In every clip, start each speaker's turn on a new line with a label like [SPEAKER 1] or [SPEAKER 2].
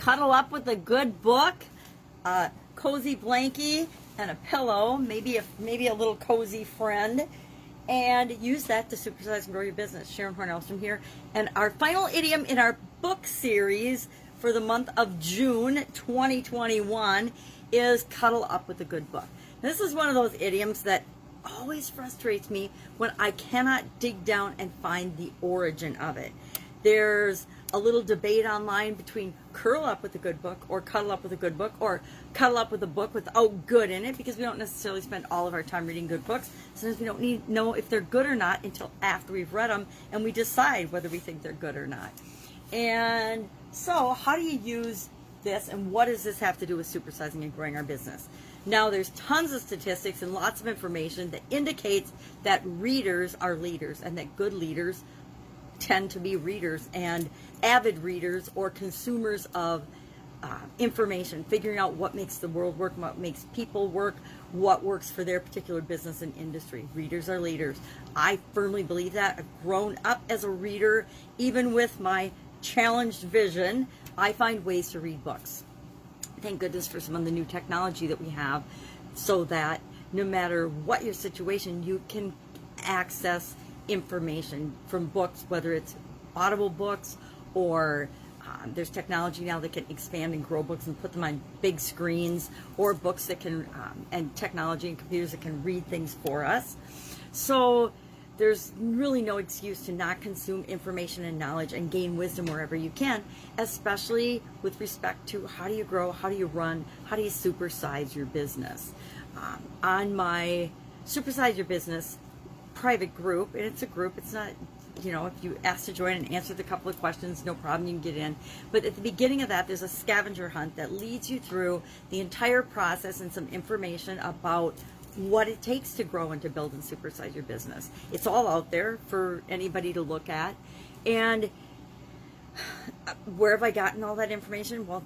[SPEAKER 1] cuddle up with a good book, a cozy blankie, and a pillow, maybe a maybe a little cozy friend, and use that to supersize and grow your business. Sharon Hornelstrom here, and our final idiom in our book series for the month of June 2021 is cuddle up with a good book. This is one of those idioms that always frustrates me when I cannot dig down and find the origin of it. There's a little debate online between curl up with a good book or cuddle up with a good book or cuddle up with a book without good in it because we don't necessarily spend all of our time reading good books. Sometimes we don't need know if they're good or not until after we've read them and we decide whether we think they're good or not. And so, how do you use this and what does this have to do with supersizing and growing our business? Now, there's tons of statistics and lots of information that indicates that readers are leaders and that good leaders tend to be readers and avid readers or consumers of uh, information, figuring out what makes the world work, what makes people work, what works for their particular business and industry. Readers are leaders. I firmly believe that. I've grown up as a reader, even with my challenged vision. I find ways to read books. Thank goodness for some of the new technology that we have so that no matter what your situation, you can access information from books, whether it's audible books or um, there's technology now that can expand and grow books and put them on big screens, or books that can, um, and technology and computers that can read things for us. So there's really no excuse to not consume information and knowledge and gain wisdom wherever you can, especially with respect to how do you grow, how do you run, how do you supersize your business. Um, on my Supersize Your Business private group, and it's a group, it's not you know, if you ask to join and answer the couple of questions, no problem, you can get in. But at the beginning of that, there's a scavenger hunt that leads you through the entire process and some information about what it takes to grow and to build and supersize your business. It's all out there for anybody to look at. And where have I gotten all that information? Well,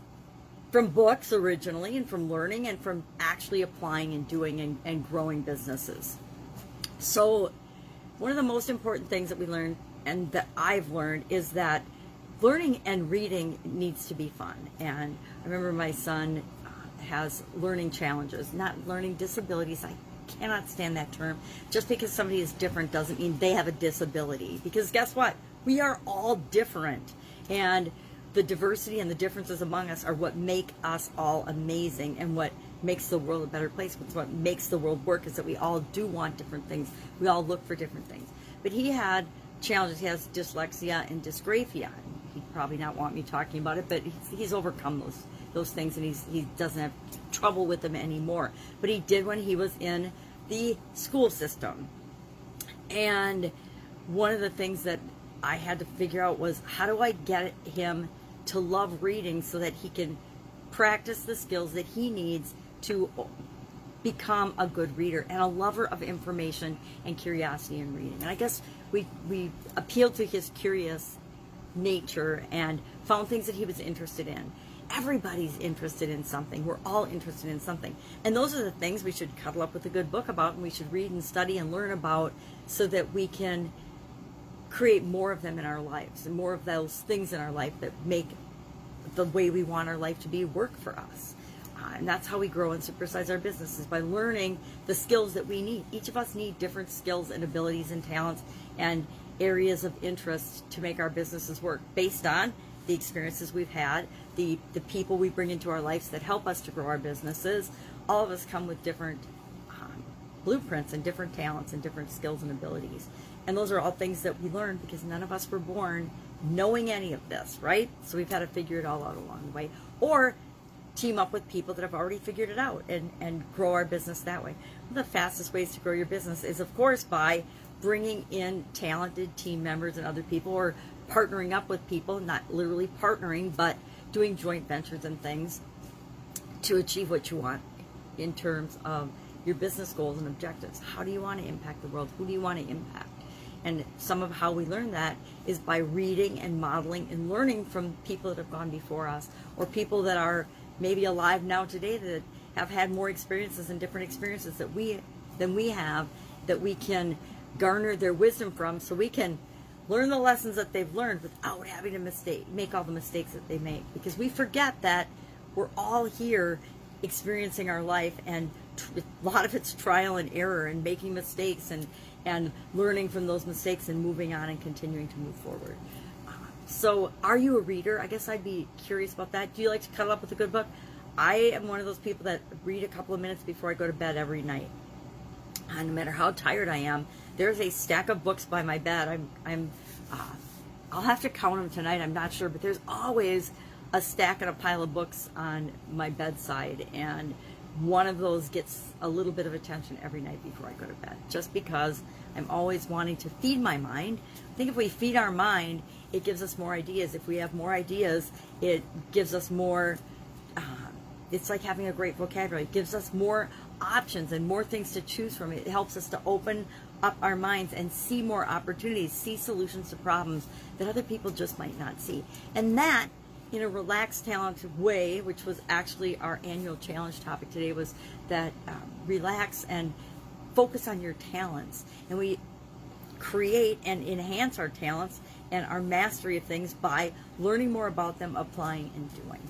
[SPEAKER 1] from books originally, and from learning, and from actually applying and doing and, and growing businesses. So, one of the most important things that we learn and that I've learned is that learning and reading needs to be fun. And I remember my son uh, has learning challenges, not learning disabilities. I cannot stand that term. Just because somebody is different doesn't mean they have a disability. Because guess what? We are all different. And the diversity and the differences among us are what make us all amazing and what makes the world a better place. It's what makes the world work is that we all do want different things. We all look for different things. But he had challenges. He has dyslexia and dysgraphia. He'd probably not want me talking about it, but he's, he's overcome those those things, and he's he doesn't have trouble with them anymore. But he did when he was in the school system. And one of the things that I had to figure out was how do I get him to love reading so that he can practice the skills that he needs to become a good reader and a lover of information and curiosity in reading. And I guess we we appealed to his curious nature and found things that he was interested in everybody's interested in something. We're all interested in something. And those are the things we should cuddle up with a good book about and we should read and study and learn about so that we can create more of them in our lives and more of those things in our life that make the way we want our life to be work for us. And that's how we grow and supersize our businesses by learning the skills that we need. Each of us need different skills and abilities and talents and areas of interest to make our businesses work based on the experiences we've had, the, the people we bring into our lives that help us to grow our businesses. All of us come with different um, blueprints and different talents and different skills and abilities. And those are all things that we learn because none of us were born knowing any of this, right? So we've had to figure it all out along the way. Or team up with people that have already figured it out and, and grow our business that way. One of the fastest ways to grow your business is, of course, by bringing in talented team members and other people or partnering up with people, not literally partnering, but doing joint ventures and things to achieve what you want in terms of your business goals and objectives. How do you want to impact the world? Who do you want to impact? And some of how we learn that is by reading and modeling and learning from people that have gone before us or people that are maybe alive now today that have had more experiences and different experiences that we than we have that we can garner their wisdom from so we can learn the lessons that they've learned without having to mistake make all the mistakes that they make. Because we forget that we're all here experiencing our life and tr- a lot of it's trial and error and making mistakes and and learning from those mistakes and moving on and continuing to move forward so are you a reader i guess i'd be curious about that do you like to cuddle up with a good book i am one of those people that read a couple of minutes before i go to bed every night and no matter how tired i am there's a stack of books by my bed. I'm, I'm, uh, I'll have to count them tonight. I'm not sure, but there's always a stack and a pile of books on my bedside, and one of those gets a little bit of attention every night before I go to bed, just because I'm always wanting to feed my mind. I think if we feed our mind, it gives us more ideas. If we have more ideas, it gives us more. Uh, it's like having a great vocabulary. It gives us more options and more things to choose from. It helps us to open up our minds and see more opportunities, see solutions to problems that other people just might not see. And that in a relaxed, talented way, which was actually our annual challenge topic today, was that um, relax and focus on your talents. And we create and enhance our talents and our mastery of things by learning more about them, applying, and doing.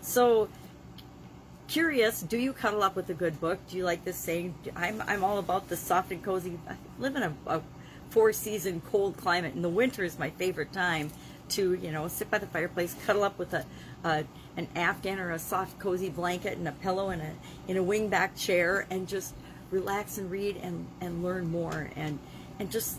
[SPEAKER 1] So curious, do you cuddle up with a good book? Do you like this saying? I'm, I'm all about the soft and cozy. I live in a, a four season cold climate, and the winter is my favorite time to, you know, sit by the fireplace, cuddle up with a, a an afghan or a soft cozy blanket and a pillow and a in a wingback chair and just relax and read and, and learn more and and just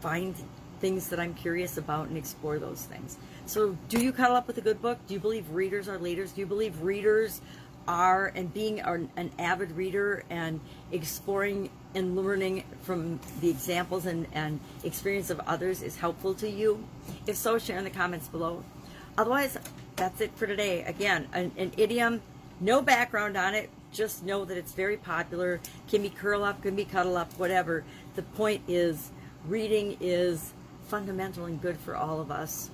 [SPEAKER 1] find things that I'm curious about and explore those things. So, do you cuddle up with a good book? Do you believe readers are leaders? Do you believe readers are and being an avid reader and exploring and learning from the examples and, and experience of others is helpful to you? If so, share in the comments below. Otherwise, that's it for today. Again, an, an idiom, no background on it, just know that it's very popular. Can be curl up, can be cuddle up, whatever. The point is, reading is fundamental and good for all of us.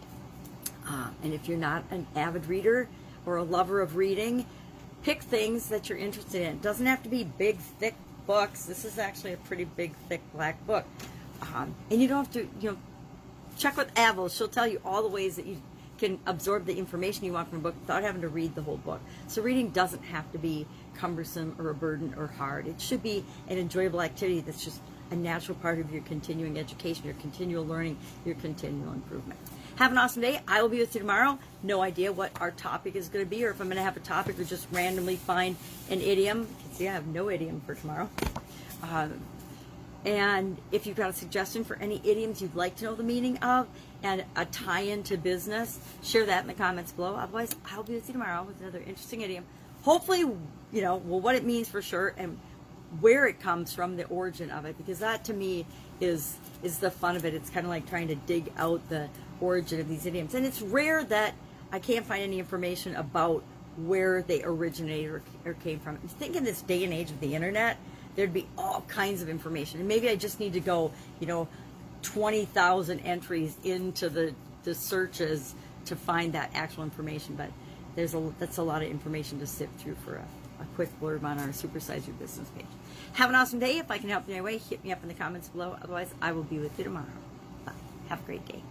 [SPEAKER 1] Uh, and if you're not an avid reader or a lover of reading, pick things that you're interested in. It doesn't have to be big, thick books. This is actually a pretty big, thick black book. Um, and you don't have to, you know, check with Avril. She'll tell you all the ways that you can absorb the information you want from a book without having to read the whole book. So reading doesn't have to be cumbersome or a burden or hard. It should be an enjoyable activity that's just a natural part of your continuing education, your continual learning, your continual improvement. Have an awesome day. I will be with you tomorrow. No idea what our topic is going to be or if I'm going to have a topic or just randomly find an idiom. See I have no idiom for tomorrow. Um, and if you've got a suggestion for any idioms you'd like to know the meaning of and a tie in to business, share that in the comments below. Otherwise, I'll be with you tomorrow with another interesting idiom. Hopefully, you know, well, what it means for sure and where it comes from, the origin of it, because that to me is is the fun of it. It's kind of like trying to dig out the origin of these idioms. And it's rare that I can't find any information about where they originated or, or came from. I think in this day and age of the internet, there'd be all kinds of information. And maybe I just need to go, you know, 20,000 entries into the, the searches to find that actual information. But there's a, that's a lot of information to sift through for a, a quick blurb on our Supersize Your Business page. Have an awesome day. If I can help in any way, hit me up in the comments below. Otherwise, I will be with you tomorrow. Bye. Have a great day.